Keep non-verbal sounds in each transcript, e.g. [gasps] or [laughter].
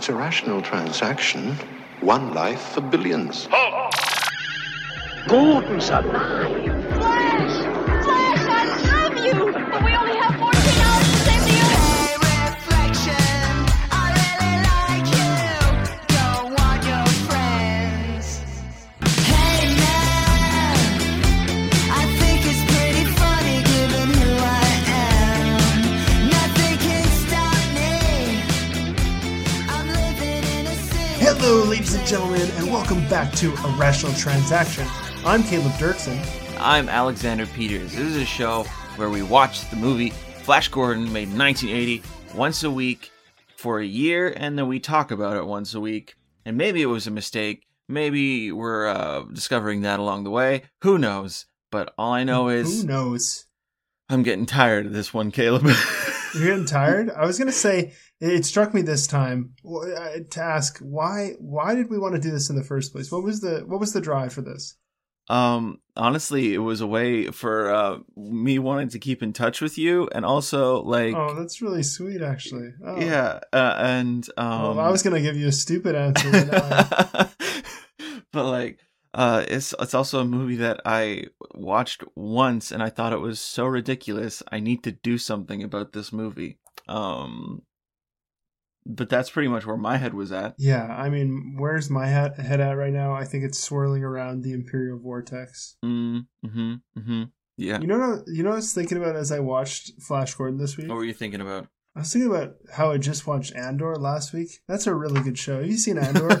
It's a rational transaction. One life for billions. Oh, Guten Sabbat. Hello, ladies and gentlemen, and welcome back to Irrational Transaction. I'm Caleb Dirksen. I'm Alexander Peters. This is a show where we watch the movie Flash Gordon, made in 1980, once a week for a year, and then we talk about it once a week. And maybe it was a mistake. Maybe we're uh, discovering that along the way. Who knows? But all I know Who is knows? I'm getting tired of this one, Caleb. [laughs] You're getting tired? I was going to say, it struck me this time uh, to ask why why did we want to do this in the first place? What was the what was the drive for this? um, honestly, it was a way for uh, me wanting to keep in touch with you, and also like, Oh, that's really sweet, actually. Oh. yeah, uh, and um, Well, I was going to give you a stupid answer. But [laughs] but like uh it's it's also a movie that I watched once and I thought it was so ridiculous. I need to do something about this movie. Um but that's pretty much where my head was at. yeah, I mean, where's my head, head at right now? I think it's swirling around the Imperial Vortex. Mm, mhm. Mhm. Yeah. You know, what, you know, what I was thinking about as I watched Flash Gordon this week. What were you thinking about? I was thinking about how I just watched Andor last week. That's a really good show. Have you seen Andor? [laughs]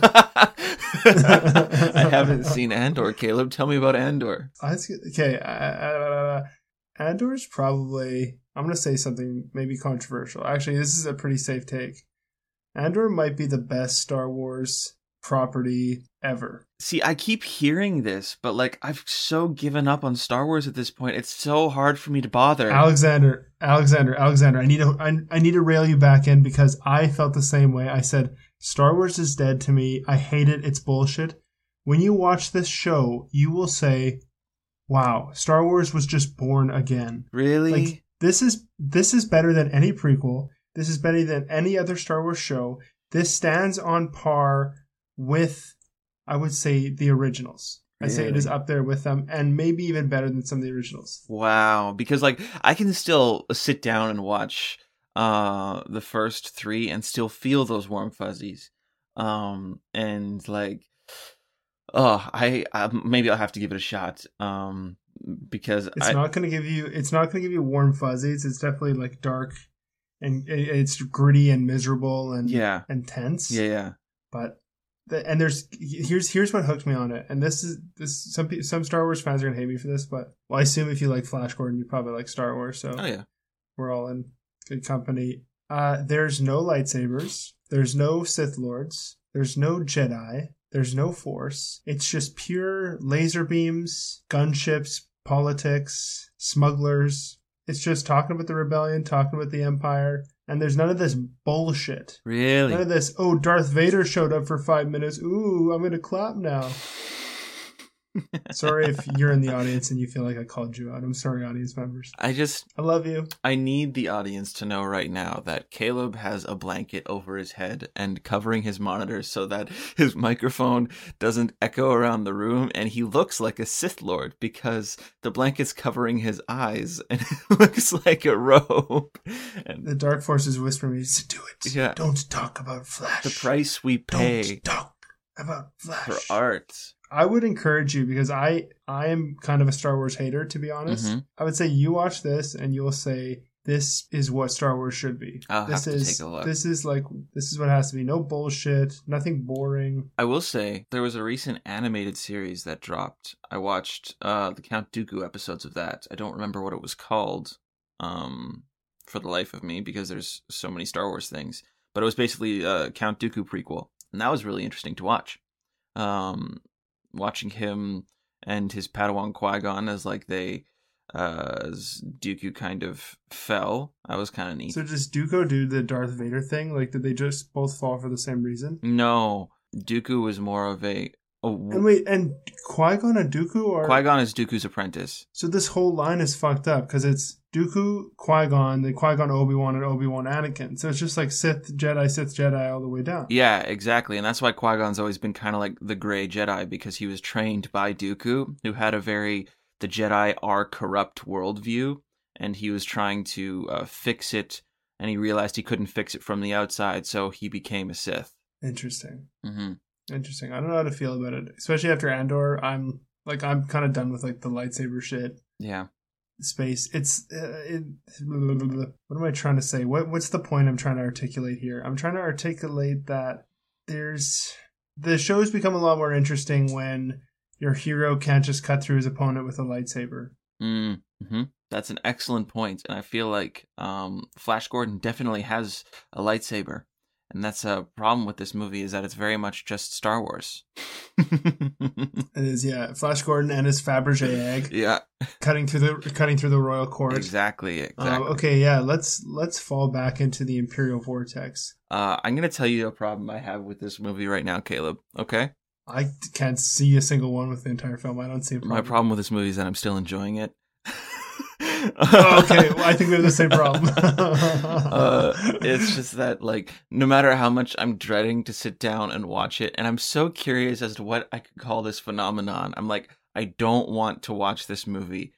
I haven't seen Andor, Caleb. Tell me about Andor. I was- okay, uh, uh, Andor's probably. I'm gonna say something maybe controversial. Actually, this is a pretty safe take. Andor might be the best Star Wars property ever. See, I keep hearing this, but like I've so given up on Star Wars at this point. It's so hard for me to bother. Alexander, Alexander, Alexander. I need to. I, I need to rail you back in because I felt the same way. I said Star Wars is dead to me. I hate it. It's bullshit. When you watch this show, you will say, "Wow, Star Wars was just born again." really? Like this is this is better than any prequel. This is better than any other Star Wars show. This stands on par with, I would say, the originals. I say it is up there with them, and maybe even better than some of the originals. Wow, because like I can still sit down and watch uh the first 3 and still feel those warm fuzzies. Um and like oh, I, I maybe I'll have to give it a shot. Um because It's I not going to give you. It's not going to give you warm fuzzies. It's definitely like dark, and it's gritty and miserable and yeah. and tense. Yeah, yeah. But the, and there's here's here's what hooked me on it. And this is this some some Star Wars fans are gonna hate me for this, but well, I assume if you like Flash Gordon, you probably like Star Wars. So Oh yeah. we're all in good company. Uh, there's no lightsabers. There's no Sith Lords. There's no Jedi. There's no Force. It's just pure laser beams, gunships, politics, smugglers. It's just talking about the rebellion, talking about the Empire, and there's none of this bullshit. Really? None of this. Oh, Darth Vader showed up for five minutes. Ooh, I'm gonna clap now. Sorry if you're in the audience and you feel like I called you out. I'm sorry, audience members. I just I love you. I need the audience to know right now that Caleb has a blanket over his head and covering his monitor so that his microphone doesn't echo around the room and he looks like a Sith Lord because the blanket's covering his eyes [laughs] and it looks like a robe. And The Dark forces is whispering me to do it. Yeah. Don't talk about Flash. the price we pay. Don't talk about Flash. for art. I would encourage you because I I am kind of a Star Wars hater to be honest. Mhm. I would say you watch this and you'll say this is what Star Wars should be. I'll this is take a look. this is like this is what it has to be. No bullshit, nothing boring. I will say there was a recent animated series that dropped. I watched uh the Count Dooku episodes of that. I don't remember what it was called um for the life of me because there's so many Star Wars things. But it was basically a Count Dooku prequel. And that was really interesting to watch. Um watching him and his Padawan Qui-Gon as like they uh as Dooku kind of fell. That was kind of neat. So does Dooku do the Darth Vader thing? Like did they just both fall for the same reason? No, Dooku was more of a Oh, And wait, and Qui Gon and Dooku are Qui Gon is Dooku's apprentice. so this whole line is fucked up because it's Dooku, Qui Gon, then Qui Gon, Obi Wan, and Obi Wan, Anakin. So it's just like Sith, Jedi, Sith, Jedi all the way down. Yeah, exactly. And that's why Qui Gon's always been kind of like the gray Jedi because he was trained by Dooku, who had a very the Jedi are corrupt worldview, and he was trying to uh, fix it, and he realized he couldn't fix it from the outside, so he became a Sith. Interesting. hmm Interesting. I don't know how to feel about it, especially after Andor. I'm like, I'm kind of done with like the lightsaber shit. Yeah. Space. It's uh, it, what am I trying to say? What what's the point I'm trying to articulate here? I'm trying to articulate that there's the shows become a lot more interesting when your hero can't just cut through his opponent with a lightsaber. Mm-hmm. That's an excellent point, and I feel like um, Flash Gordon definitely has a lightsaber, and that's a problem with this movie is that it's very much just Star Wars. [laughs] It is yeah, Flash Gordon and his Fabergé egg yeah, cutting through the cutting through the royal court. exactly, Uh, exactly. okay, yeah, let's let's fall back into the imperial vortex. Uh, I'm gonna tell you a problem I have with this movie right now, Caleb. Okay, I can't see a single one with the entire film. I don't see a problem. my problem with this movie is that I'm still enjoying it. Oh, okay, [laughs] well, I think we have the same problem. [laughs] uh, it's [laughs] just that like no matter how much I'm dreading to sit down and watch it, and I'm so curious as to what I could call this phenomenon. I'm like, I don't want to watch this movie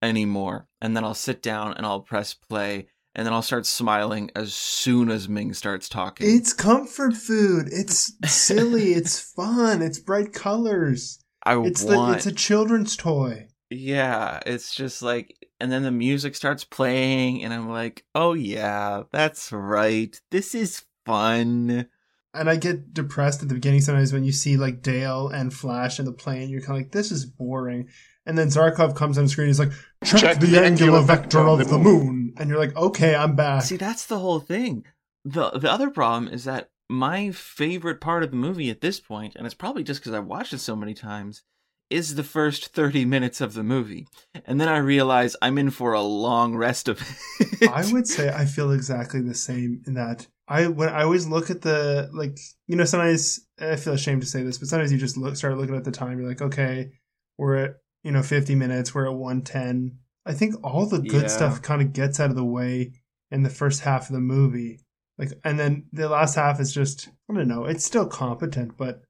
anymore. And then I'll sit down and I'll press play, and then I'll start smiling as soon as Ming starts talking. It's comfort food. It's silly. it's fun. It's bright colors. I It's the, want, it's a children's toy. yeah. It's just like, and then the music starts playing, and I'm like, oh yeah, that's right. This is fun. And I get depressed at the beginning sometimes when you see like Dale and Flash in the plane. You're kind of like, this is boring. And then Zarkov comes on screen. He's like, check, the, angular vector of the moon. And you're like, okay, I'm back. See, that's the whole thing. the The other problem is that my favorite part of the movie at this point, and it's probably just because I've watched it so many times, is the first thirty minutes of the movie, and then I realize I'm in for a long rest of it. I would say I feel exactly the same in that I when I always look at the like you know sometimes I feel ashamed to say this, but sometimes you just look start looking at the time. You're like, okay, we're at you know 50 minutes. We're at 110. I think all the good Yeah. stuff kind of gets out of the way in the first half of the movie. Like, and then the last half is just I don't know. It's still competent, but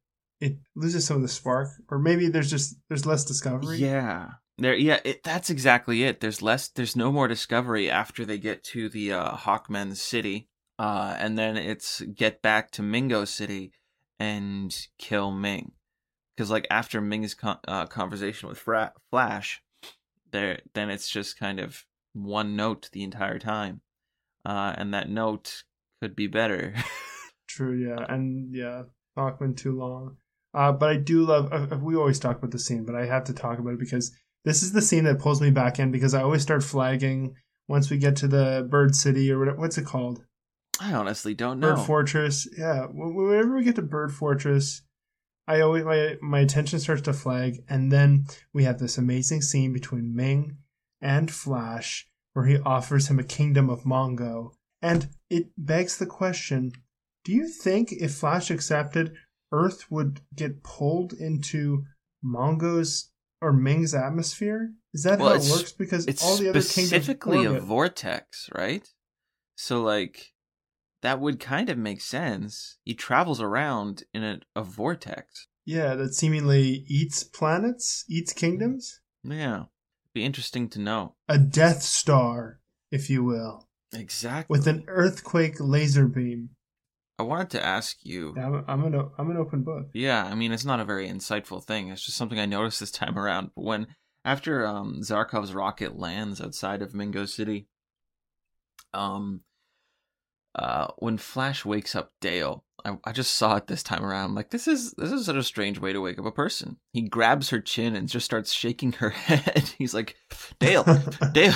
it loses some of the spark, or maybe there's just there's less discovery. Yeah. There yeah, it, that's exactly it. There's less there's no more discovery after they get to the uh Hawkmen's city. Uh and then it's get back to Mingo City and kill Ming. Cuz like after Ming's con- uh, conversation with Fra- Flash, there then it's just kind of one note the entire time. Uh and that note could be better. [laughs] True, yeah, and yeah, Hawkman too long. Uh, but I do love. Uh, uh, we always talk about the scene, but I have to talk about it because this is the scene that pulls me back in because I always start flagging once we get to the Bird City or what, what's it called? I honestly don't know. Bird. Fortress. Yeah, whenever we get to Bird Fortress, I always my my attention starts to flag, and then we have this amazing scene between Ming and Flash where he offers him a kingdom of Mongo, and it begs the question: Do you think if Flash accepted, Earth would get pulled into Mongo's or Ming's atmosphere? Is that Well, how it works? Because it's all the other kingdoms specifically a vortex, right? So like that would kind of make sense. He travels around in a, a vortex. yeah, that seemingly eats planets, eats kingdoms. Yeah. Be interesting to know. a Death Star, if you will, Exactly. with an earthquake laser beam. I wanted to ask you. I'm, I'm an I'm an open book. Yeah, I mean it's not a very insightful thing. It's just something I noticed this time around. But when after um Zarkov's rocket lands outside of Mingo City, um uh when Flash wakes up Dale, I, I just saw it this time around. I'm like this is this is such a strange way to wake up a person. He grabs her chin and just starts shaking her [laughs] head. He's like, Dale, [laughs] Dale.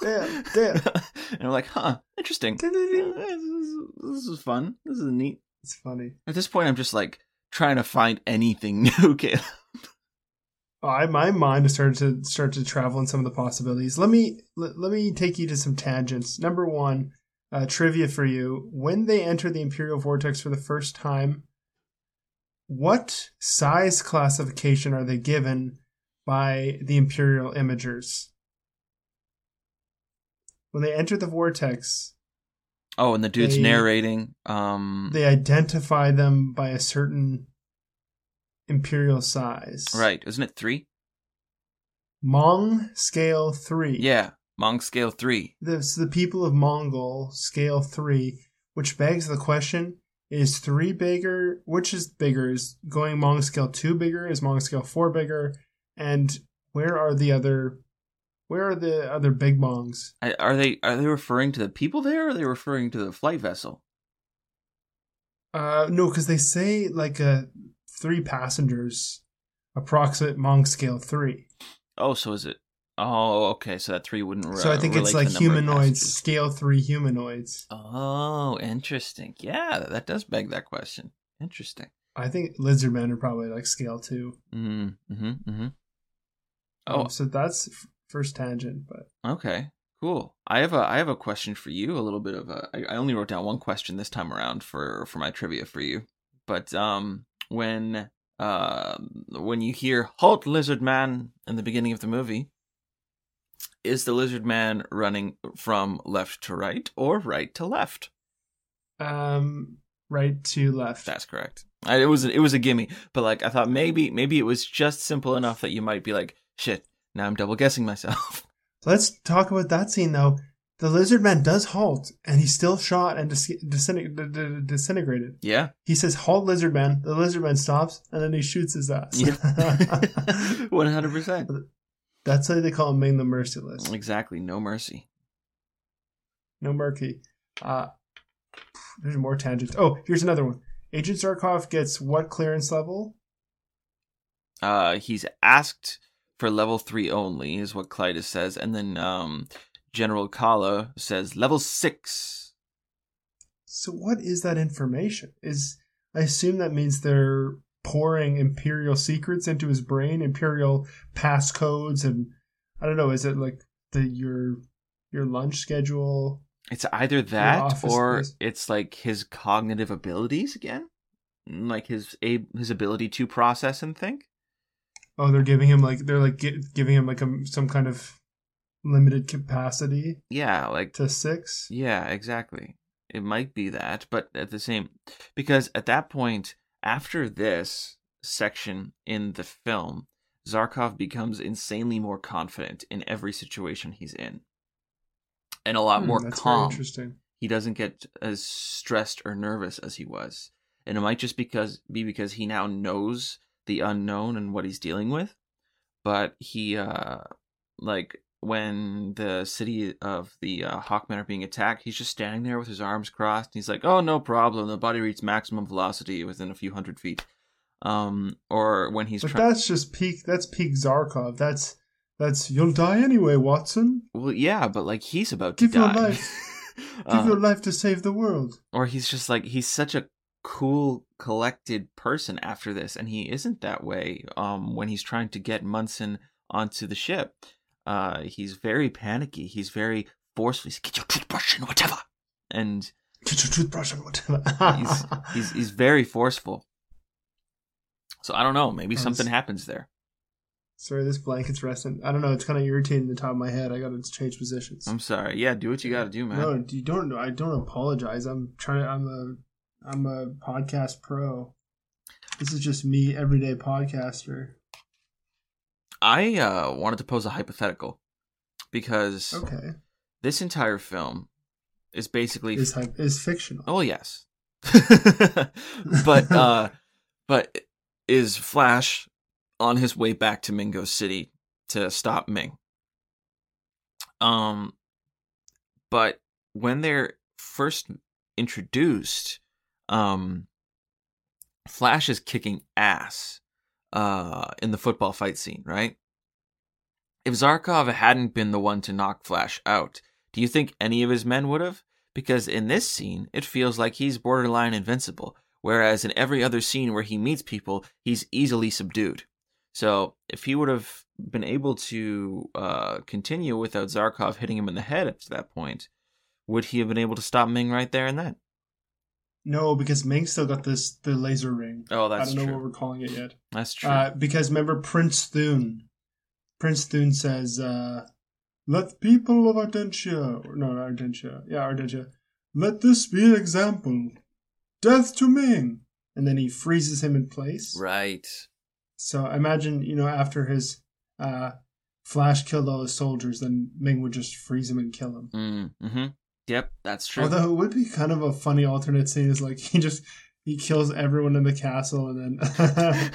Dale, Dale. [laughs] and I'm like, huh, interesting. [laughs] This is, this is fun. This is neat. It's funny. At this point, I'm just like trying to find anything [laughs] new. Caleb. Oh, I, my mind has started to start to travel in some of the possibilities. Let me let, let me take you to some tangents. Number one, uh, trivia for you: When they enter the Imperial Vortex for the first time, what size classification are they given by the Imperial Imagers? When they enter the vortex, Oh, and the dude's They- narrating. Um, they identify them by a certain imperial size. right, isn't it three? Mong scale three. Yeah, Mong scale three. This the people of Mongol scale three, which begs the question: Is three bigger? Which is bigger? Is going Mong scale two bigger? Is Mong scale four bigger? And where are the other? Where are the other big Mongs? I- Are they are they referring to the people there, or are they referring to the flight vessel? Uh, no, because they say like uh, three passengers, approximate Mong scale three. Oh, so is it? Oh, okay. So that three wouldn't. so uh, I think it's like the number of humanoids, scale three humanoids. Oh, interesting. Yeah, that does beg that question. Interesting. I think lizard lizardmen are probably like scale two. Mm, mm-hmm. Mm-hmm. Oh, Oh, so that's first tangent, but okay. Cool. I have a I have a question for you. A little bit of a. I I only wrote down one question this time around for for my trivia for you. But um, when uh when you hear "Halt, lizard man" in the beginning of the movie, is the lizard man running from left to right or right to left? um, right to left. That's correct. I, it was it was a gimme, but like I thought maybe maybe it was just simple enough that you might be like, shit. Now I'm double guessing myself. [laughs] Let's talk about that scene though. The lizard man does halt, and he's still shot and dis- disintegr- disintegrated. yeah. He says, "Halt, lizard man." The lizard man stops, and then he shoots his ass. [laughs] One hundred percent. That's why they call him the Merciless. Exactly. No mercy. No mercy. Uh, there's more tangents. Oh, here's another one. Agent Zarkov gets what clearance level? Uh, he's asked for level three only, is what Klytus says, and then um, General Kala says level six. So what is that information? Is I assume that means they're pouring imperial secrets into his brain, imperial passcodes, and I don't know. Is it like the your your lunch schedule? It's either that or space. it's like his cognitive abilities again, like his a his ability to process and think. Oh, they're giving him like they're like gi- giving him like a, some kind of limited capacity Yeah, like to six. Yeah, exactly. It might be that, but at the same because at that point after this section in the film, Zarkov becomes insanely more confident in every situation he's in. And a lot Hmm, more calm. interesting. He doesn't get as stressed or nervous as he was. And it might just because be because he now knows the unknown and what he's dealing with. But he uh like when the city of the uh, Hawkmen are being attacked, he's just standing there with his arms crossed. And he's like, "Oh, no problem. The body reaches maximum velocity within a few hundred feet." Um, or when he's But trying, that's just peak. That's peak Zarkov. That's that's you'll die anyway, Watson. well, yeah, but like he's about to Give your life. [laughs] Give Uh, your life to save the world. or he's just like he's such a cool collected person after this and he isn't that way um when he's trying to get Munson onto the ship uh he's very panicky he's very forceful he's get your toothbrush and whatever and Get your toothbrush and whatever. he's he's he's very forceful so i don't know maybe Oh, something happens there Sorry, this blanket's resting. I don't know. It's kind of irritating the top of my head. I got to change positions. i'm sorry yeah do what you gotta do man No, you don't. I don't apologize. I'm trying. To, I'm a. I'm a podcast pro. This is just me, everyday podcaster. i uh wanted to pose a hypothetical because Okay, this entire film is basically is is fictional. Oh yes. [laughs] but [laughs] uh but is Flash on his way back to Mingo City to stop Ming. Um but when they're first introduced, um Flash is kicking ass uh in the football fight scene, right? If Zarkov hadn't been the one to knock Flash out, do you think any of his men would have? Because in this scene, it feels like he's borderline invincible, whereas in every other scene where he meets people, he's easily subdued. So if he would have been able to uh, continue without Zarkov hitting him in the head up to that point, would he have been able to stop Ming right there and then? No, because Ming still got this the laser ring. Oh, that's true. I don't know true. what we're calling it yet. That's true. Uh, because remember Prince Thun. Prince Thun says, uh, "Let the people of Ardentia, or no, Ardentia, yeah, Ardentia, let this be an example. Death to Ming." And then he freezes him in place. right. So I imagine, you know, after his uh, Flash killed all his soldiers, then Ming would just freeze him and kill him. Mm, mm-hmm. Yep, that's true. Although it would be kind of a funny alternate scene is like [laughs] he just he kills everyone in the castle and then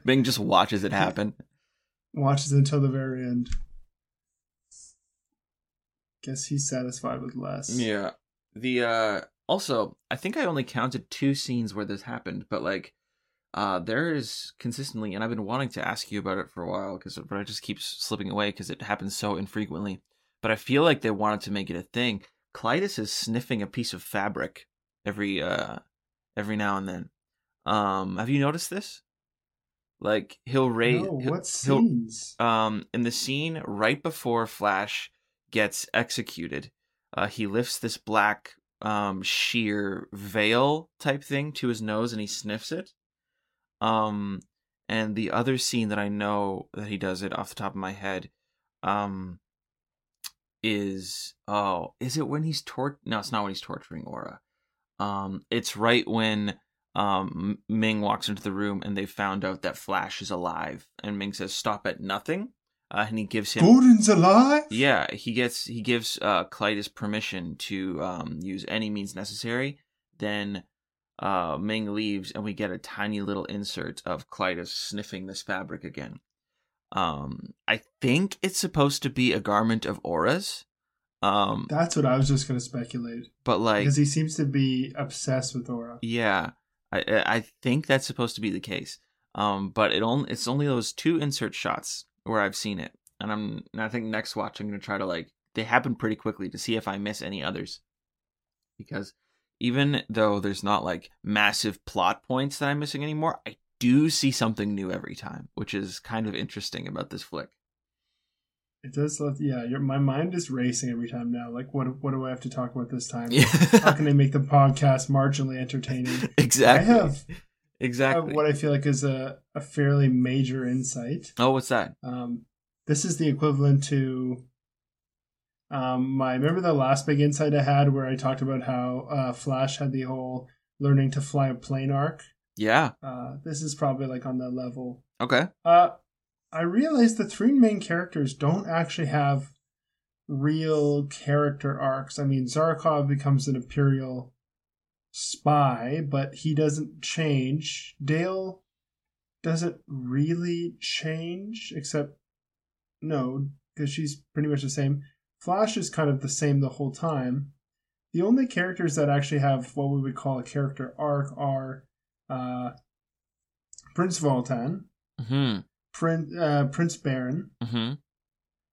[laughs] Ming just watches it happen. watches until the very end. Guess he's satisfied with less. Yeah. The uh also, I think I only counted two scenes where this happened, but like uh there is consistently and I've been wanting to ask you about it for a while cuz but I just keep slipping away cuz it happens so infrequently. But I feel like they wanted to make it a thing. Klytus is sniffing a piece of fabric every uh every now and then. Um have you noticed this? Like he'll raise No, what he'll- scenes? um in the scene right before Flash gets executed, uh, he lifts this black um sheer veil type thing to his nose and he sniffs it. Um and the other scene that I know that he does it off the top of my head um is oh is it when he's tort no it's not when he's torturing Aura. Um it's right when um Ming walks into the room and they found out that Flash is alive and Ming says stop at nothing uh, and he gives him Gordon's alive. yeah, he gets he gives uh Klytus permission to um use any means necessary. Then uh Ming leaves and we get a tiny little insert of Klytus sniffing this fabric again. Um I think it's supposed to be a garment of auras. Um That's what I was just going to speculate but like because he seems to be obsessed with Aura. yeah, I I think that's supposed to be the case. Um, but it only it's only those two insert shots where I've seen it, and I'm and I think next watch I'm gonna try to like they happen pretty quickly to see if I miss any others, because even though there's not like massive plot points that I'm missing anymore, I do see something new every time, which is kind of interesting about this flick. It does. Let, yeah, your, my mind is racing every time now. Like, what what do I have to talk about this time? Yeah, How can I make the podcast marginally entertaining? [laughs] exactly. I have exactly. what I feel like is a, a fairly major insight. oh, what's that? Um, this is the equivalent to um, my remember the last big insight I had where I talked about how uh, Flash had the whole learning to fly a plane arc. Yeah. Uh, this is probably like on that level. Okay. Uh, I realized the three main characters don't actually have real character arcs. I mean, Zarkov becomes an Imperial spy, but he doesn't change. Dale doesn't really change, except no, because she's pretty much the same. Flash is kind of the same the whole time. The only characters that actually have what we would call a character arc are uh, Prince Vultan, Hmm. Prince uh, Prince Barin, mm-hmm.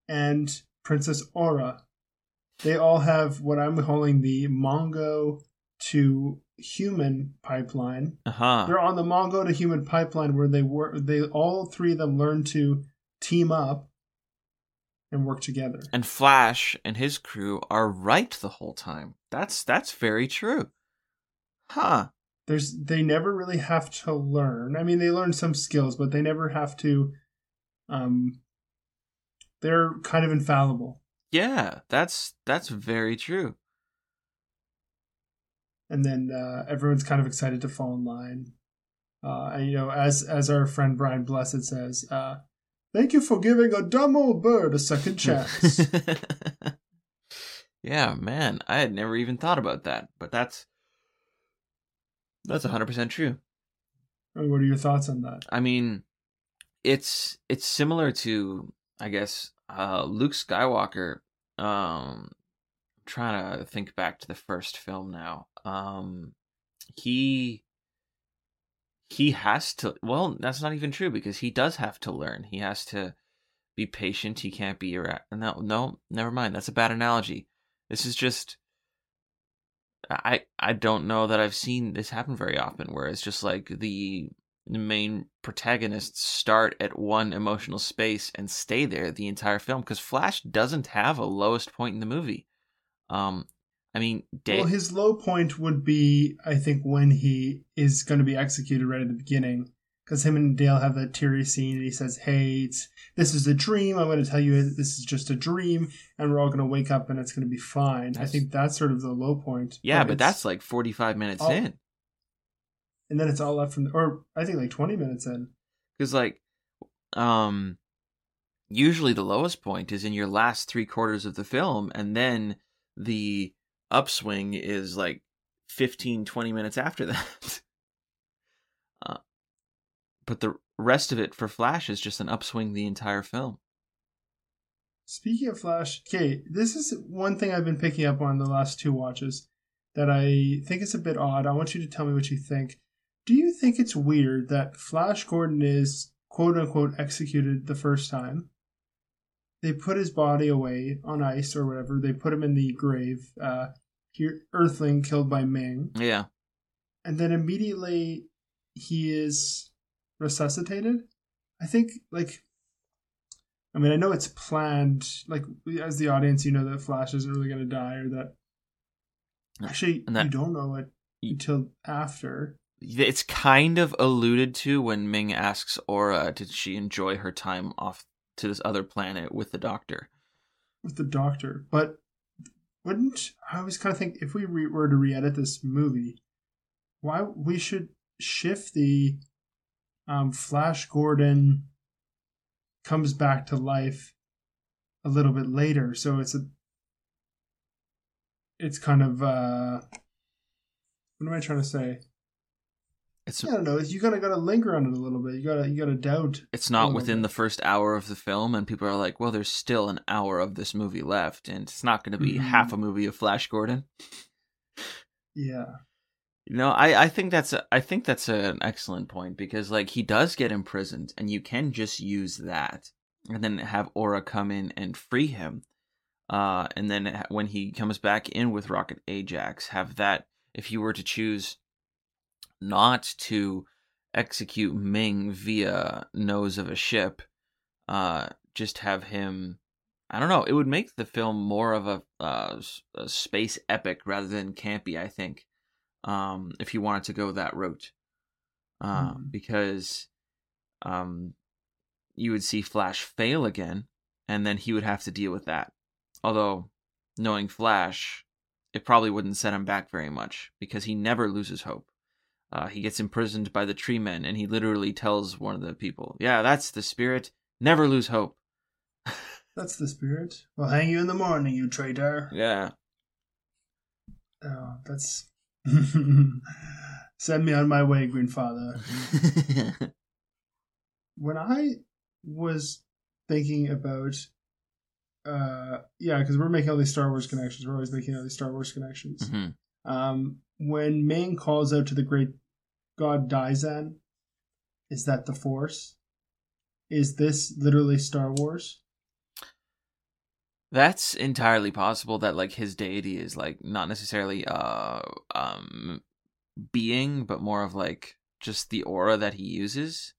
and Princess Aura. They all have what I'm calling the Mongo to human pipeline. Uh huh. They're on the Mongo to human pipeline where they work. They all three of them learn to team up and work together. and Flash and his crew are right the whole time. That's that's very true. Huh. There's they never really have to learn. I mean, they learn some skills, but they never have to. Um, they're kind of infallible. Yeah, that's that's very true. and then uh, everyone's kind of excited to fall in line. Uh, and you know, as as our friend Brian Blessed says, uh, "Thank you for giving a dumb old bird a second [laughs] chance." yeah, man, I had never even thought about that, but that's that's 100% true. What are your thoughts on that? I mean, it's it's similar to I guess uh Luke Skywalker um trying to think back to the first film now. Um he he has to well, that's not even true because he does have to learn. He has to be patient. He can't be erratic. No, no, never mind. That's a bad analogy. This is just I I don't know that I've seen this happen very often where it's just like the main protagonists start at one emotional space and stay there the entire film because Flash doesn't have a lowest point in the movie. Um I mean, Dale. Well, his low point would be, I think, when he is going to be executed right at the beginning, because him and Dale have that teary scene, and he says, "Hey, it's, this is a dream. I'm going to tell you this is just a dream, and we're all going to wake up, and it's going to be fine." I think that's sort of the low point. yeah, but it's- that's like 45 minutes Oh. in. and then it's all up from, or I think like 20 minutes in. because like um usually the lowest point is in your last three quarters of the film and then the upswing is like 15 20 minutes after [laughs] that uh, but the rest of it for flash is just an upswing the entire film Speaking of Flash, okay, this is one thing I've been picking up on the last two watches that I think is a bit odd. I want you to tell me what you think. Do you think it's weird that Flash Gordon is quote unquote executed the first time? They put his body away on ice or whatever. They put him in the grave. Uh, here, Earthling killed by Ming, yeah and then immediately he is resuscitated. I think like I mean I know it's planned like as the audience you know that Flash isn't really going to die or that actually And that- you don't know it until after. it's kind of alluded to when ming asks aura did she enjoy her time off to this other planet with the doctor with the doctor. But wouldn't I always kind of think if we re- were to re-edit this movie, why we should shift the um, Flash Gordon comes back to life a little bit later, so it's a it's kind of uh what am I trying to say? it's I don't know. You gotta gotta linger on it a little bit. You gotta you gotta doubt. it's not within bit. the first hour of the film and people are like well there's still an hour of this movie left and it's not going to be Mhm. half a movie of flash gordon Yeah. Know i i think that's a, i think that's an excellent point because like he does get imprisoned and you can just use that and then have aura come in and free him uh and then when he comes back in with rocket ajax have that if you were to choose not to execute Ming via nose of a ship, uh, just have him. I don't know. It would make the film more of a, uh, a space epic rather than campy. I think, um, if you wanted to go that route, uh, Mhm. because, um, you would see Flash fail again, and then he would have to deal with that. Although, knowing Flash, it probably wouldn't set him back very much because he never loses hope. Uh, he gets imprisoned by the tree men, and he literally tells one of the people, "Yeah, that's the spirit. Never lose hope." [laughs] That's the spirit. We'll hang you in the morning, you traitor. Yeah, Oh, that's. [laughs] Send me on my way, Grandfather. [laughs] When I was thinking about. Uh, yeah, because we're making all these Star Wars connections. We're always making all these Star Wars connections. Mhm. Um, when Ming calls out to the great god Daizan, is that the Force? Is this literally Star Wars? That's entirely possible. That like his deity is like not necessarily uh um being, but more of like just the aura that he uses.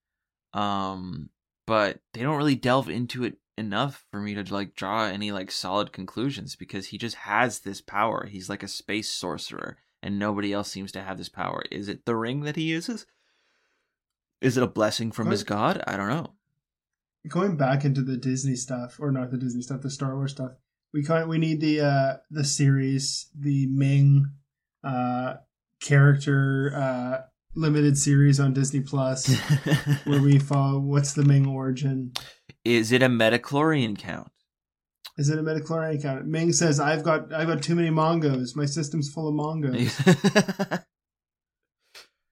Um, but they don't really delve into it enough for me to like draw any like solid conclusions because he just has this power. He's like a space sorcerer and nobody else seems to have this power. Is it the ring that he uses? Is it a blessing from his god? I don't know. Going back into the Disney stuff, or not the Disney stuff, the Star Wars stuff. We kind we need the uh the series, the Ming uh character uh limited series on Disney Plus [laughs] where we follow what's the Ming origin. Is it a midi-chlorian count? Is it a midi-chlorian count? Ming says, I've got I've got too many mongos. My system's full of mongos. [laughs]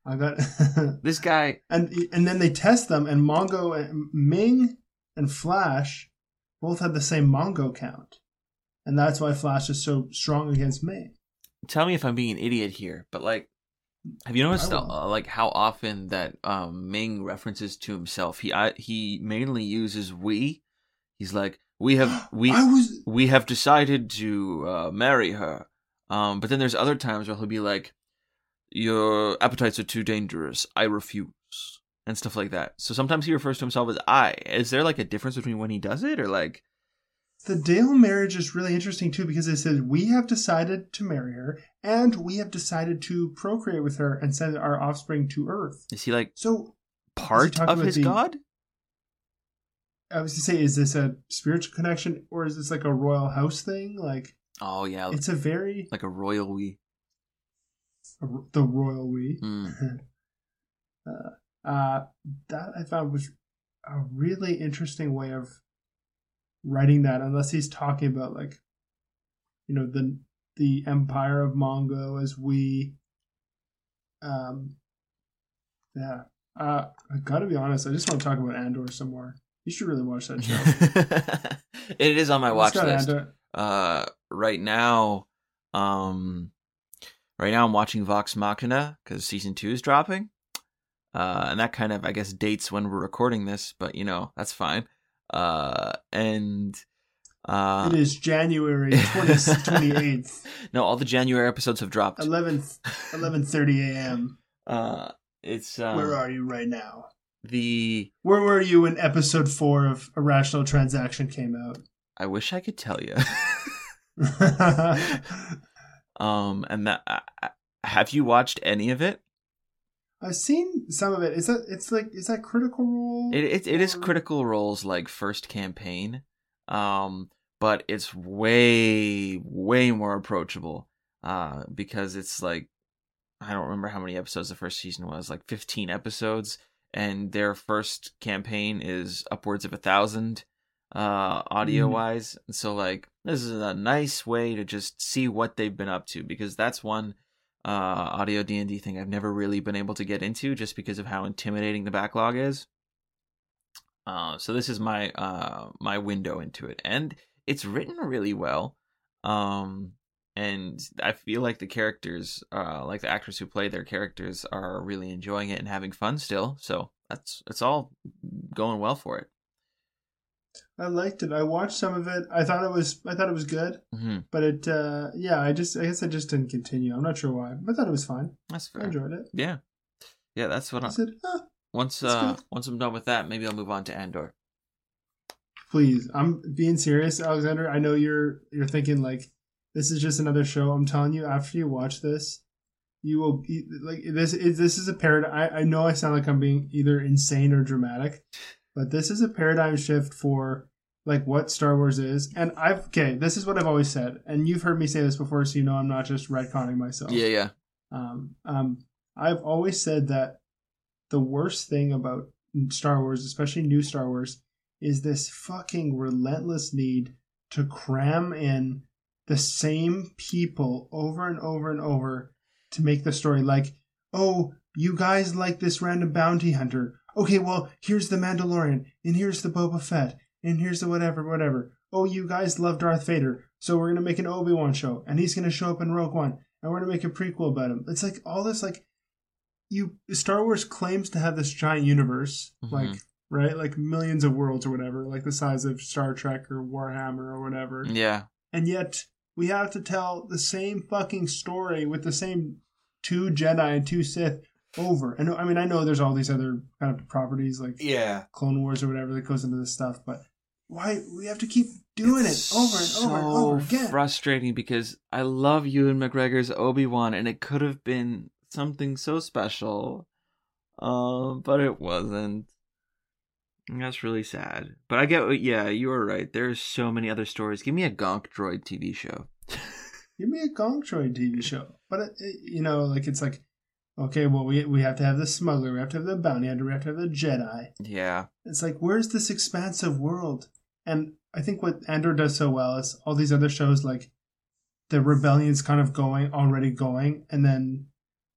I got [laughs] this guy and and then they test them and Mongo and Ming and Flash both had the same Mongo count. And that's why Flash is so strong against Ming. tell me if I'm being an idiot here, but like, have you noticed I uh, like how often that um Ming references to himself? He I, he mainly uses we. He's like, we have [gasps] we was we have decided to uh, marry her. Um, but then there's other times where he'll be like, your appetites are too dangerous. I refuse. And stuff like that. So sometimes he refers to himself as I. Is there like a difference between when he does it or like the Dale marriage is really interesting too because it says we have decided to marry her and we have decided to procreate with her and send our offspring to Earth. Is he like So part of his the- god? I was to say, is this a spiritual connection or is this like a royal house thing? Like Oh yeah, it's a very like a royal we. The royal we. Mm. [laughs] uh, that I found was a really interesting way of writing that, unless he's talking about like, you know, the the empire of Mongo as we. Um. Yeah, uh, I gotta be honest. I just want to talk about Andor some more. You should really watch that show. [laughs] it is on my watch list. Andor- uh right now um right now i'm watching vox machina because season two is dropping uh and that kind of i guess dates when we're recording this but you know that's fine uh and uh it is January [laughs] 20th, 28th, no all the january episodes have dropped 11th, 11:30 a.m. uh it's uh Where are you right now? the Where were you when episode four of Irrational Transaction came out? i wish i could tell you [laughs] [laughs] um and that I- have you watched any of it I've seen some of it. Is that it's like is that Critical Role? It it, it is Critical Role's like first campaign, um, but it's way way more approachable, uh, because it's like I don't remember how many episodes the first season was, like fifteen episodes, and their first campaign is upwards of a thousand, uh, audio wise. So like this is a nice way to just see what they've been up to because that's one uh audio d&d thing i've never really been able to get into just because of how intimidating the backlog is. Uh so this is my uh my window into it. And it's written really well um and i feel like the characters uh like the actors who play their characters are really enjoying it and having fun still. So that's it's all going well for it I liked it. I watched some of it. I thought it was I thought it was good, hmm but it uh yeah, I just I guess I just didn't continue. I'm not sure why. But I thought it was fine. that's fair. I enjoyed it. yeah yeah that's what I i said, ah, once uh good. once i'm done with that maybe i'll move on to andor please. I'm being serious, Alexander. I know you're you're thinking like this is just another show. I'm telling you, after you watch this, you will be like this. Is, this is a paradigm. I, I know I sound like I'm being either insane or dramatic, but this is a paradigm shift for like what Star Wars is. And I've okay. This is what I've always said, and you've heard me say this before, so you know I'm not just retconning myself. yeah yeah Um, um, I've always said that the worst thing about Star Wars, especially new Star Wars, is this fucking relentless need to cram in the same people over and over and over to make the story like, oh, you guys like this random bounty hunter. Okay, well, here's the Mandalorian, and here's the Boba Fett, and here's the whatever, whatever. Oh, you guys love Darth Vader, so we're gonna make an Obi Wan show, and he's gonna show up in Rogue One, and we're gonna make a prequel about him. It's like all this like you Star Wars claims to have this giant universe, Mhm. like right, like millions of worlds or whatever, like the size of Star Trek or Warhammer or whatever, yeah and yet we have to tell the same fucking story with the same two Jedi and two Sith over. And I mean, I know there's all these other kind of properties like yeah Clone Wars or whatever that goes into this stuff, but why we have to keep doing It's it over and over and over so again? Frustrating because I love Ewan McGregor's Obi Wan, and it could have been something so special, um, but it wasn't. And that's really sad. But I get, yeah, you are right. There's so many other stories. Give me a Gonk Droid TV show. [laughs] Give me a Gonk Droid TV show. But it, it- you know, like it's like, okay, well we we have to have the smuggler, we have to have the bounty hunter, we have to have the Jedi. yeah, It's like, where's this expansive world? And I think what Andor does so well is all these other shows, like the rebellion's kind of going, already going, and then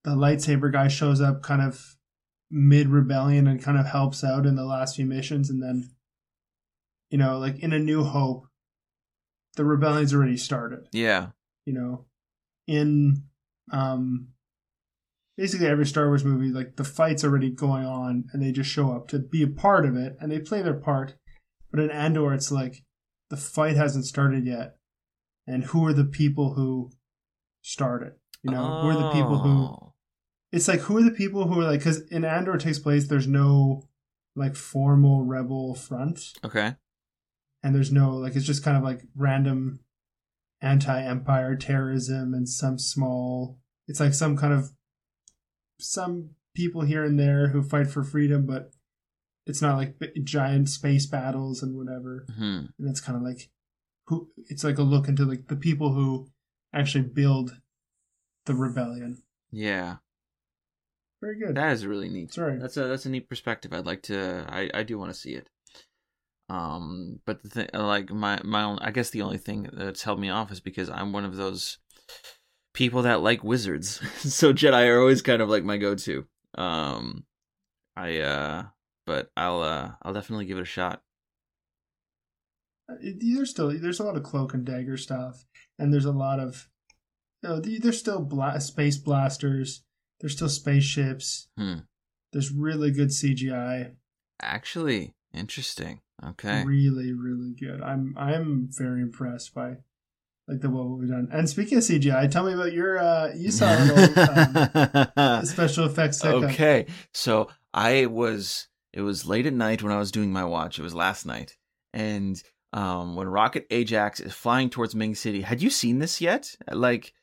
the lightsaber guy shows up kind of mid rebellion and kind of helps out in the last few missions. And then, you know, like in A New Hope, the rebellion's already started yeah, you know in um basically every star wars movie like the fight's already going on and they just show up to be a part of it and they play their part but in andor it's like the fight hasn't started yet and who are the people who started you know who are the people who Oh. it's like who are the people who are like because in andor takes place there's no like formal rebel front Okay. and there's no like it's just kind of like random anti-empire terrorism and some small it's like some kind of some people here and there who fight for freedom but it's not like giant space battles and whatever Hmm. and it's kind of like who it's like a look into like the people who actually build the rebellion Yeah, very good that is really neat. Sorry. That's a that's a neat perspective. I'd like to. I I do want to see it. Um, but the thing, like my my own, I guess the only thing that's held me off is because I'm one of those people that like wizards. [laughs] so Jedi are always kind of like my go-to. Um, I uh, but I'll uh, I'll definitely give it a shot. there's still there's a lot of cloak and dagger stuff, and there's a lot of you know, there's still bla- space blasters. There's still spaceships. Hmm. There's really good CGI. Actually, interesting. Okay. Really, really good. I'm I'm very impressed by like the what we've done. And speaking of CGI, tell me about your uh you saw a little um, [laughs] special effects. hiccup. okay so i was it was late at night when i was doing my watch it was last night and um when rocket ajax is flying towards ming city had you seen this yet like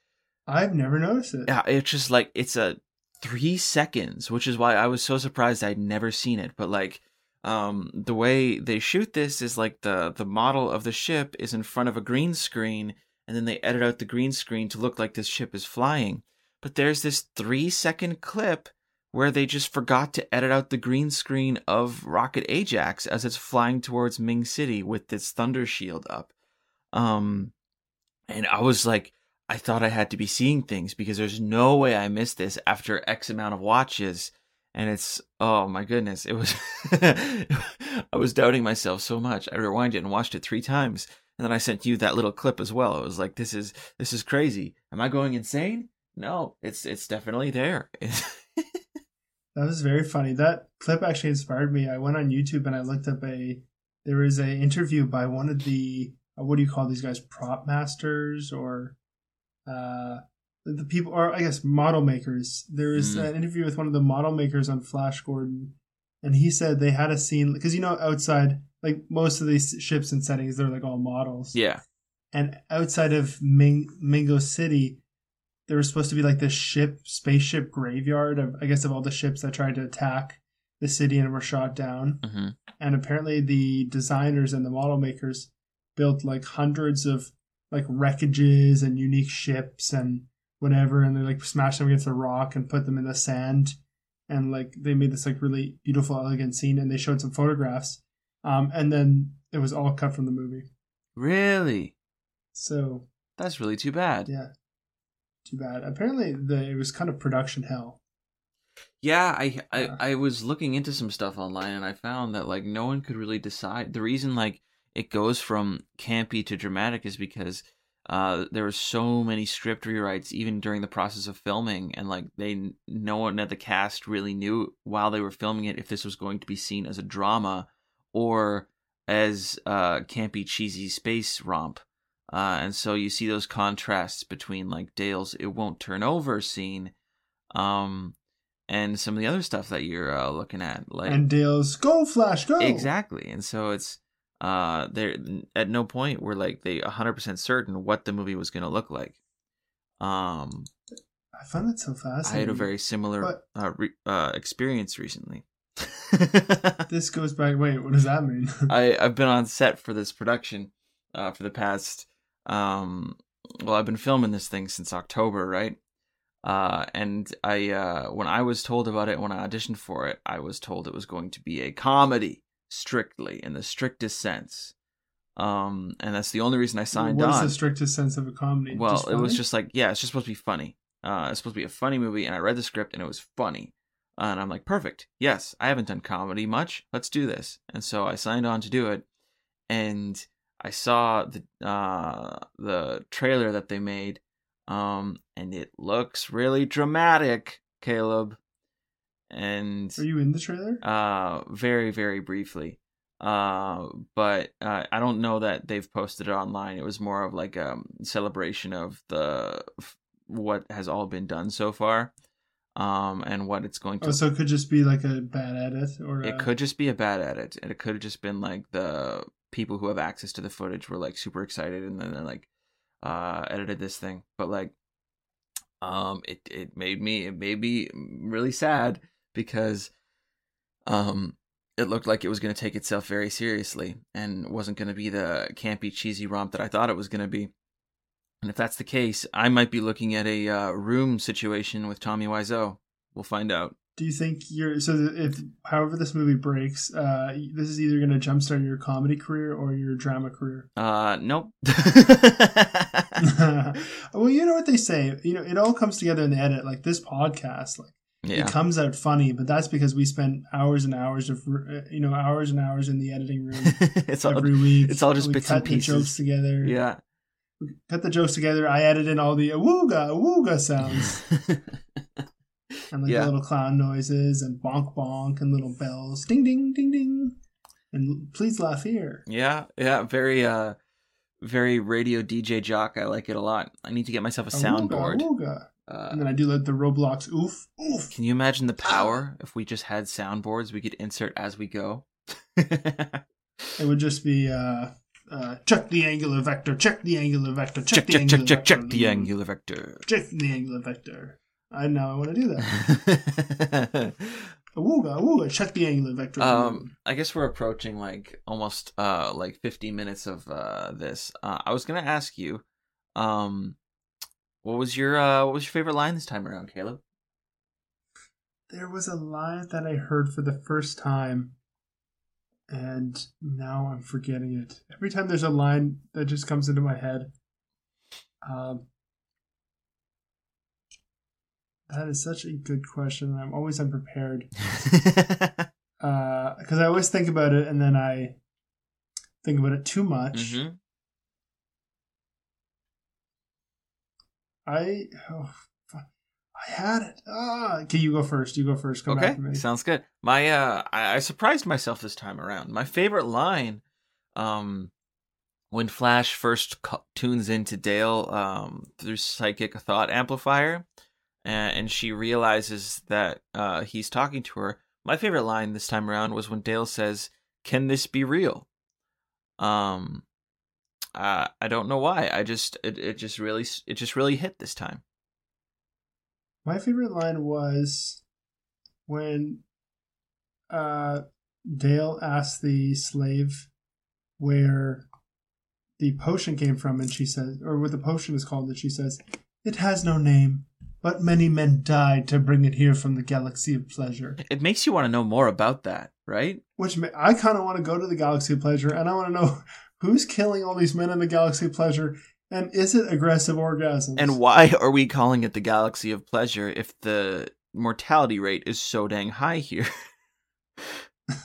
I've never noticed it. yeah, it's just like it's a three seconds which is why i was so surprised i'd never seen it but like um the way they shoot this is like the the model of the ship is in front of a green screen and then they edit out the green screen to look like this ship is flying but there's this three second clip where they just forgot to edit out the green screen of rocket ajax as it's flying towards ming city with its thunder shield up um and i was like I thought I had to be seeing things because there's no way I missed this after X amount of watches. And it's oh my goodness, it was [laughs] I was doubting myself so much. I rewinded it and watched it three times. And then I sent you that little clip as well. It was like this is this is crazy. Am I going insane? No, it's it's definitely there. [laughs] That was very funny. That clip actually inspired me. I went on YouTube and I looked up a. There was a interview by one of the uh, what do you call these guys? Prop masters or uh, the people, or I guess model makers. There was Mm. an interview with one of the model makers on Flash Gordon, and he said they had a scene because you know outside, like most of these ships and settings, they're like all models. yeah. and outside of Ming- Mingo City, there was supposed to be like this ship, spaceship graveyard of, I guess, of all the ships that tried to attack the city and were shot down. hmm And apparently, the designers and the model makers built like hundreds of like wreckages and unique ships and whatever, and they like smashed them against a rock and put them in the sand. And like they made this like really beautiful, elegant scene, and they showed some photographs. Um, and then it was all cut from the movie. Really? So That's really too bad. Yeah. Too bad. Apparently, the it was kind of production hell. Yeah, I, I Yeah. I was looking into some stuff online and I found that like no one could really decide. The reason like it goes from campy to dramatic is because uh there were so many script rewrites even during the process of filming and like they no one at the cast really knew while they were filming it if this was going to be seen as a drama or as uh campy cheesy space romp. Uh and so you see those contrasts between like Dale's it won't turn over scene um and some of the other stuff that you're uh, looking at like and Dale's go Flash go exactly and so it's uh there at no point were like they 100% certain what the movie was going to look like um I find that so fascinating. i had a very similar But- uh, re- uh experience recently [laughs] This goes back. Wait, what does that mean? [laughs] I I've been on set for this production uh for the past um well I've been filming this thing since October, right? Uh and I uh when I was told about it when I auditioned for it, I was told it was going to be a comedy strictly in the strictest sense. Um and that's the only reason I signed what is on. the strictest sense of a comedy? Well, it was just like, yeah, it's just supposed to be funny. Uh, it's supposed to be a funny movie, and I read the script, and it was funny. Uh, and I'm like, perfect. Yes, I haven't done comedy much. Let's do this. And so I signed on to do it, and I saw the uh, the trailer that they made, um, and it looks really dramatic, Caleb. And Are you in the trailer? uh very very briefly uh but uh, i don't know that they've posted it online it was more of like a celebration of the what has all been done so far um and what it's going to Oh, so it could just be like a bad edit, or it a- could just be a bad edit and it could have just been like the people who have access to the footage were like super excited and then they like uh edited this thing. But like um it it made me it made me really sad because um it looked like it was going to take itself very seriously and wasn't going to be the campy cheesy romp that I thought it was going to be. And if that's the case, I might be looking at a uh, room situation with Tommy Wiseau. We'll find out. Do you think you're so if however this movie breaks, uh, this is either going to jumpstart your comedy career or your drama career? Uh, nope. [laughs] [laughs] well, you know what they say. You know, it all comes together in the edit. Like this podcast, like yeah. it comes out funny, but that's because we spend hours and hours of uh, you know hours and hours in the editing room [laughs] it's all every week. it's all just we bits cut and the jokes pieces. together. Yeah. We cut the jokes together. I added in all the awooga awooga sounds [laughs] and like Yeah. the little clown noises and bonk bonk and little bells, ding ding ding ding, and please laugh here. yeah, yeah, very uh very radio DJ jock. I like it a lot. I need to get myself a Awooga, soundboard. awooga. Uh, And then I do like the Roblox oof oof. can you imagine the power if we just had soundboards we could insert as we go? [laughs] It would just be uh, uh, check the angular vector, check the angular vector, check, check, the check, angular check, check, vector. check the angular vector. Check the angular vector. I now I want to do that. [laughs] Awooga, awooga, check the angular vector. um, I guess we're approaching like almost uh like 50 minutes of uh this. Uh, I was gonna ask you, um, what was your uh what was your favorite line this time around, Caleb? there was a line that I heard for the first time, and now I'm forgetting it. Every time there's a line that just comes into my head, um, that is such a good question. I'm always unprepared [laughs] because I always think about it and then I think about it too much. Mhm. I oh. I had it. Ah, okay, you go first. You go first. Come Okay, sounds good. My uh, I, I surprised myself this time around. My favorite line, um, when Flash first co- tunes into Dale, um, through psychic thought amplifier, and, and she realizes that uh he's talking to her. My favorite line this time around was when Dale says, "Can this be real?" Um, uh, I don't know why. I just it, it just really it just really hit this time. My favorite line was when uh, Dale asked the slave where the potion came from, and she says, or what the potion is called, and she says, It has no name, but many men died to bring it here from the galaxy of pleasure. It makes you want to know more about that, right? Which ma- I kind of want to go to the galaxy of pleasure, and I want to know [laughs] who's killing all these men in the galaxy of pleasure, and is it aggressive orgasms? And why are we calling it the galaxy of pleasure if the mortality rate is so dang high here? [laughs]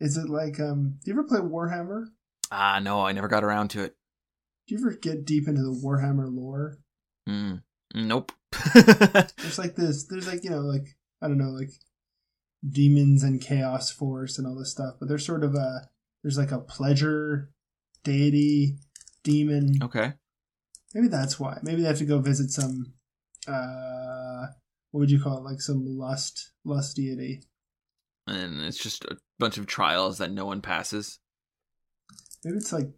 is it like um? Do you ever play Warhammer? ah, no, I never got around to it. Do you ever get deep into the Warhammer lore? Mm, nope. [laughs] There's like this. There's like you know like I don't know like demons and chaos force and all this stuff, but there's sort of a there's like a pleasure deity demon. okay. Maybe that's why. Maybe they have to go visit some. uh What would you call it? Like some lust lust deity. And it's just a bunch of trials that no one passes. Maybe it's like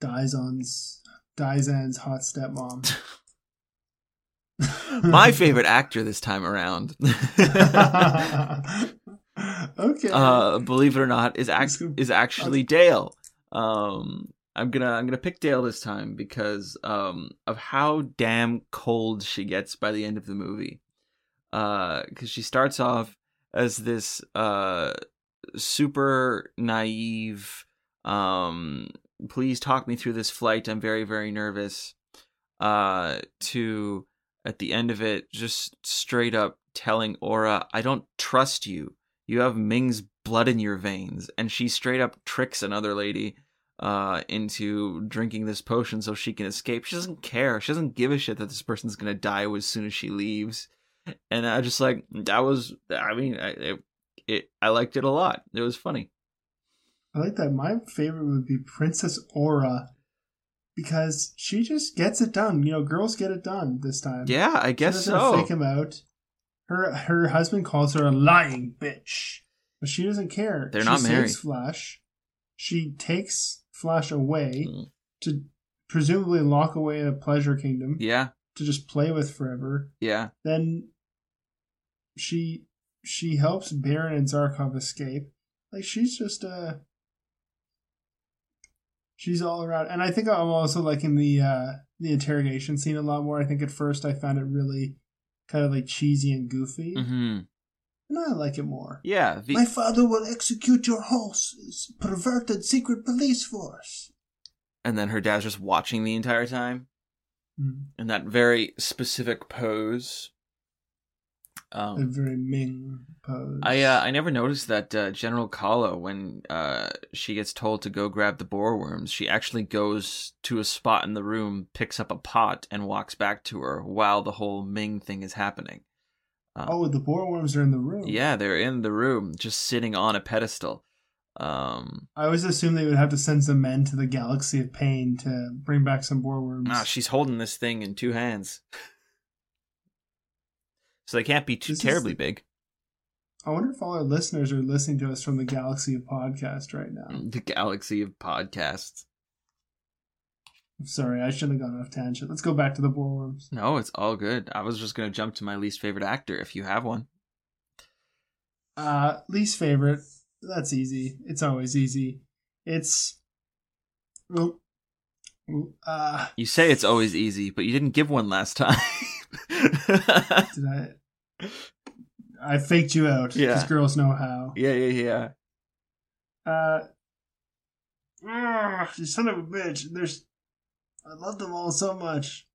Dizon's Dizan's hot stepmom. [laughs] [laughs] My favorite actor this time around, [laughs] okay. uh, believe it or not, is act- is actually Dale. Um, I'm gonna I'm gonna pick Dale this time because um of how damn cold she gets by the end of the movie. Uh, because she starts off as this uh super naive um please talk me through this flight. I'm very very nervous uh to at the end of it just straight up telling aura i don't trust you. You have ming's blood in your veins. And she straight up tricks another lady uh into drinking this potion so she can escape she doesn't care she doesn't give a shit that this person's gonna die as soon as she leaves and i just like that was i mean I, it, it i liked it a lot it was funny I like that. My favorite would be Princess Aura because she just gets it done. You know, girls get it done this time. yeah i guess so Fake him out. Her her husband calls her a lying bitch, but she doesn't care. They're She not married. Flash. She takes Flash away Mm. to presumably lock away in a pleasure kingdom Yeah, to just play with forever. yeah. Then she she helps Barin and Zarkov escape. Like she's just uh she's all around. And I think I'm also liking the uh the interrogation scene a lot more. I think at first I found it really kind of like cheesy and goofy. hmm And I like it more. Yeah, the, My father will execute your whole s- perverted secret police force. and then her dad's just watching the entire time in that very specific pose. A Um, very Ming pose. I uh, I never noticed that uh, General Kala, when uh, she gets told to go grab the boar worms, she actually goes to a spot in the room, picks up a pot, and walks back to her while the whole Ming thing is happening. Um, oh, the boar worms are in the room. yeah, they're in the room, just sitting on a pedestal. Um, I always assumed they would have to send some men to the galaxy of pain to bring back some boar worms. ah, she's holding this thing in two hands, [laughs] so they can't be too This terribly the- big. I wonder if all our listeners are listening to us from the galaxy of podcast right now. The galaxy of podcasts. Sorry, I shouldn't have gone off tangent. Let's go back to the boar worms. No, it's all good. I was just gonna jump to my least favorite actor if you have one. Uh, least favorite. That's easy. It's always easy. It's. Uh, You say it's always easy, but you didn't give one last time. [laughs] did I? I faked you out because Yeah. girls know how. yeah, yeah, yeah. Uh, ah, you son of a bitch. There's, I love them all so much.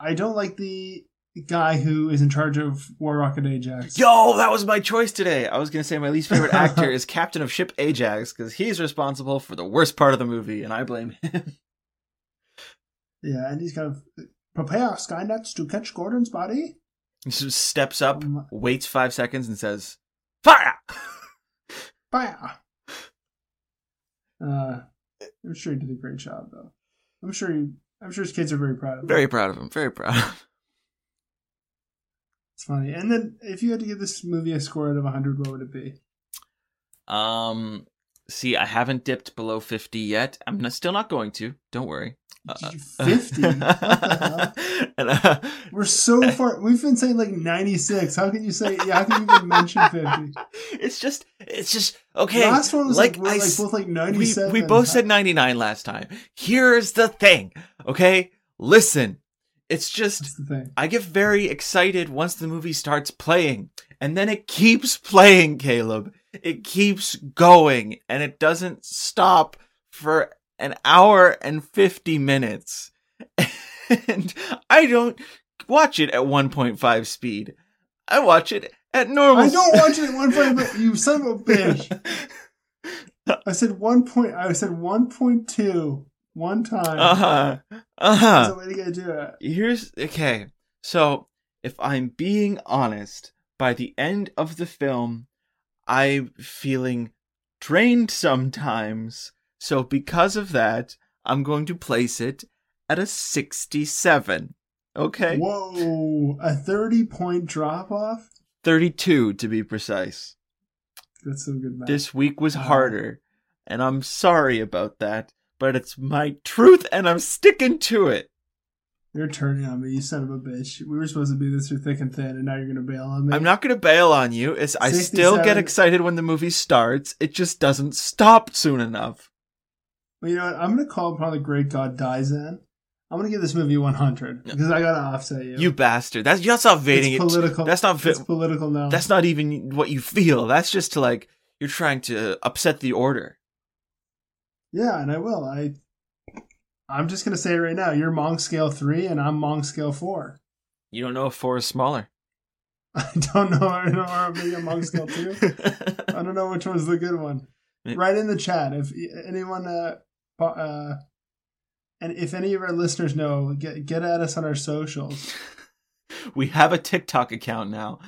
I don't like the guy who is in charge of War Rocket Ajax. Yo, that was my choice today. I was gonna say my least favorite actor is [laughs] Captain of Ship Ajax because he's responsible for the worst part of the movie, and I blame him. [laughs] Yeah, and he's kind of prepare Skynets to catch Gordon's body. He just steps up, Um, waits five seconds, and says, "Fire!" [laughs] Fire. Uh, I'm sure he did a great job, though. I'm sure he, I'm sure his kids are very proud of him. Very proud of him. Very proud. of him. It's funny. And then, if you had to give this movie a score out of 100, what would it be? Um, see, I haven't dipped below fifty yet. I'm not, still not going to. Don't worry. Uh, 50? [laughs] What the hell? and, uh, We're so [laughs] far. We've been saying like 96. How can you say? Yeah, how can you even mention 50? [laughs] it's just, it's just okay. Last one was like, like I like both like we, 97. we both said 99 last time. Here's the thing, okay? Listen, it's just the thing. I get very excited once the movie starts playing, and then it keeps playing, Caleb. It keeps going, and it doesn't stop for an hour and 50 minutes. [laughs] And I don't watch it at 1.5 speed. I watch it at normal I don't watch it at one point, you son of a [laughs] bitch. I said one point. I said 1.2 one time. Uh-huh. Uh-huh. the way to get do it. Here's okay. So, if I'm being honest, by the end of the film, I'm feeling drained sometimes. So, because of that, I'm going to place it at a 67. Okay? Whoa, a 30 point drop off? 32 to be precise. That's so good, man. This week was harder, and I'm sorry about that, but it's my truth and I'm sticking to it. You're turning on me, you son of a bitch. We were supposed to be this through thick and thin, and now you're gonna bail on me. I'm not gonna bail on you. It's I still get excited when the movie starts. It just doesn't stop soon enough. Well, you know what? I'm gonna call upon the great god Daizan. I'm gonna give this movie 100 because I gotta offset you. You bastard. That's that's not it's vating it. political. That's not It's political now. That's not even what you feel. That's just to like you're trying to upset the order. yeah, and I will. I. I'm just gonna say it right now. You're Monk scale three, and I'm Monk scale four. You don't know if four is smaller. [laughs] I don't know. I don't know. Or maybe I'm Monk scale two. [laughs] I don't know which one's the good one. Write in the chat if anyone, uh, uh, and if any of our listeners know, get get at us on our socials. [laughs] we have a TikTok account now,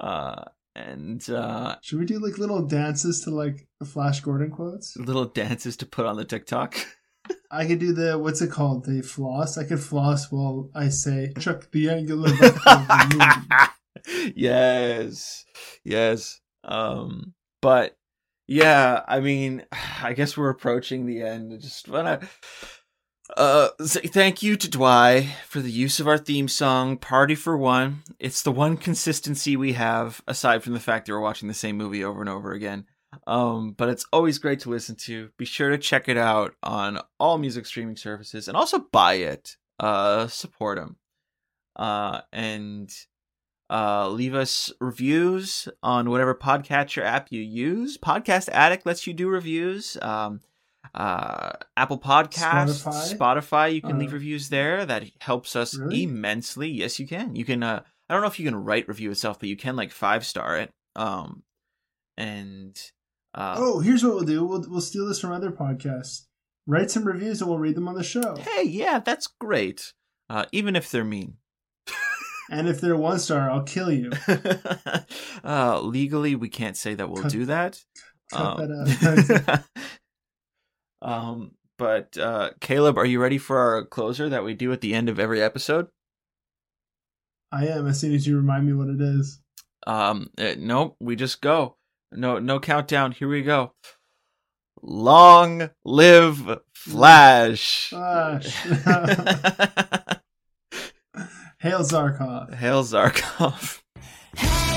uh, and uh, Should we do like little dances to like Flash Gordon quotes? little dances to put on the TikTok. I could do the what's it called? The floss. I could floss while I say chuck the angular [laughs] of the moon." yes, yes. Um, but yeah, I mean, [sighs] I guess we're approaching the end. I just wanna uh say thank you to Dwi for the use of our theme song, Party for One. It's the one consistency we have, aside from the fact that we're watching the same movie over and over again. Um, but it's always great to listen to. Be sure to check it out on all music streaming services and also buy it. Uh, support them. Uh, and uh, leave us reviews on whatever podcatcher app you use. Podcast Addict lets you do reviews. Um, uh, Apple Podcasts, Spotify? Spotify, you can Uh, leave reviews there. That helps us Really? immensely. Yes, you can. You can. Uh, I don't know if you can write review itself, but you can like five star it. Um, and uh, oh, here's what we'll do. We'll we'll steal this from other podcasts. Write some reviews and we'll read them on the show. hey, yeah, that's great. Uh, even if they're mean. [laughs] And if they're one star, I'll kill you. [laughs] uh, legally, we can't say that we'll Cut- do that. Cut Um, that out. [laughs] um, but uh, Caleb, are you ready for our closer that we do at the end of every episode? I am as soon as you remind me what it is. Um, uh, nope, we just go. No, no countdown. Here we go. Long live Flash. Flash. [laughs] [laughs] Hail Zarkov. Hail Zarkov. [laughs]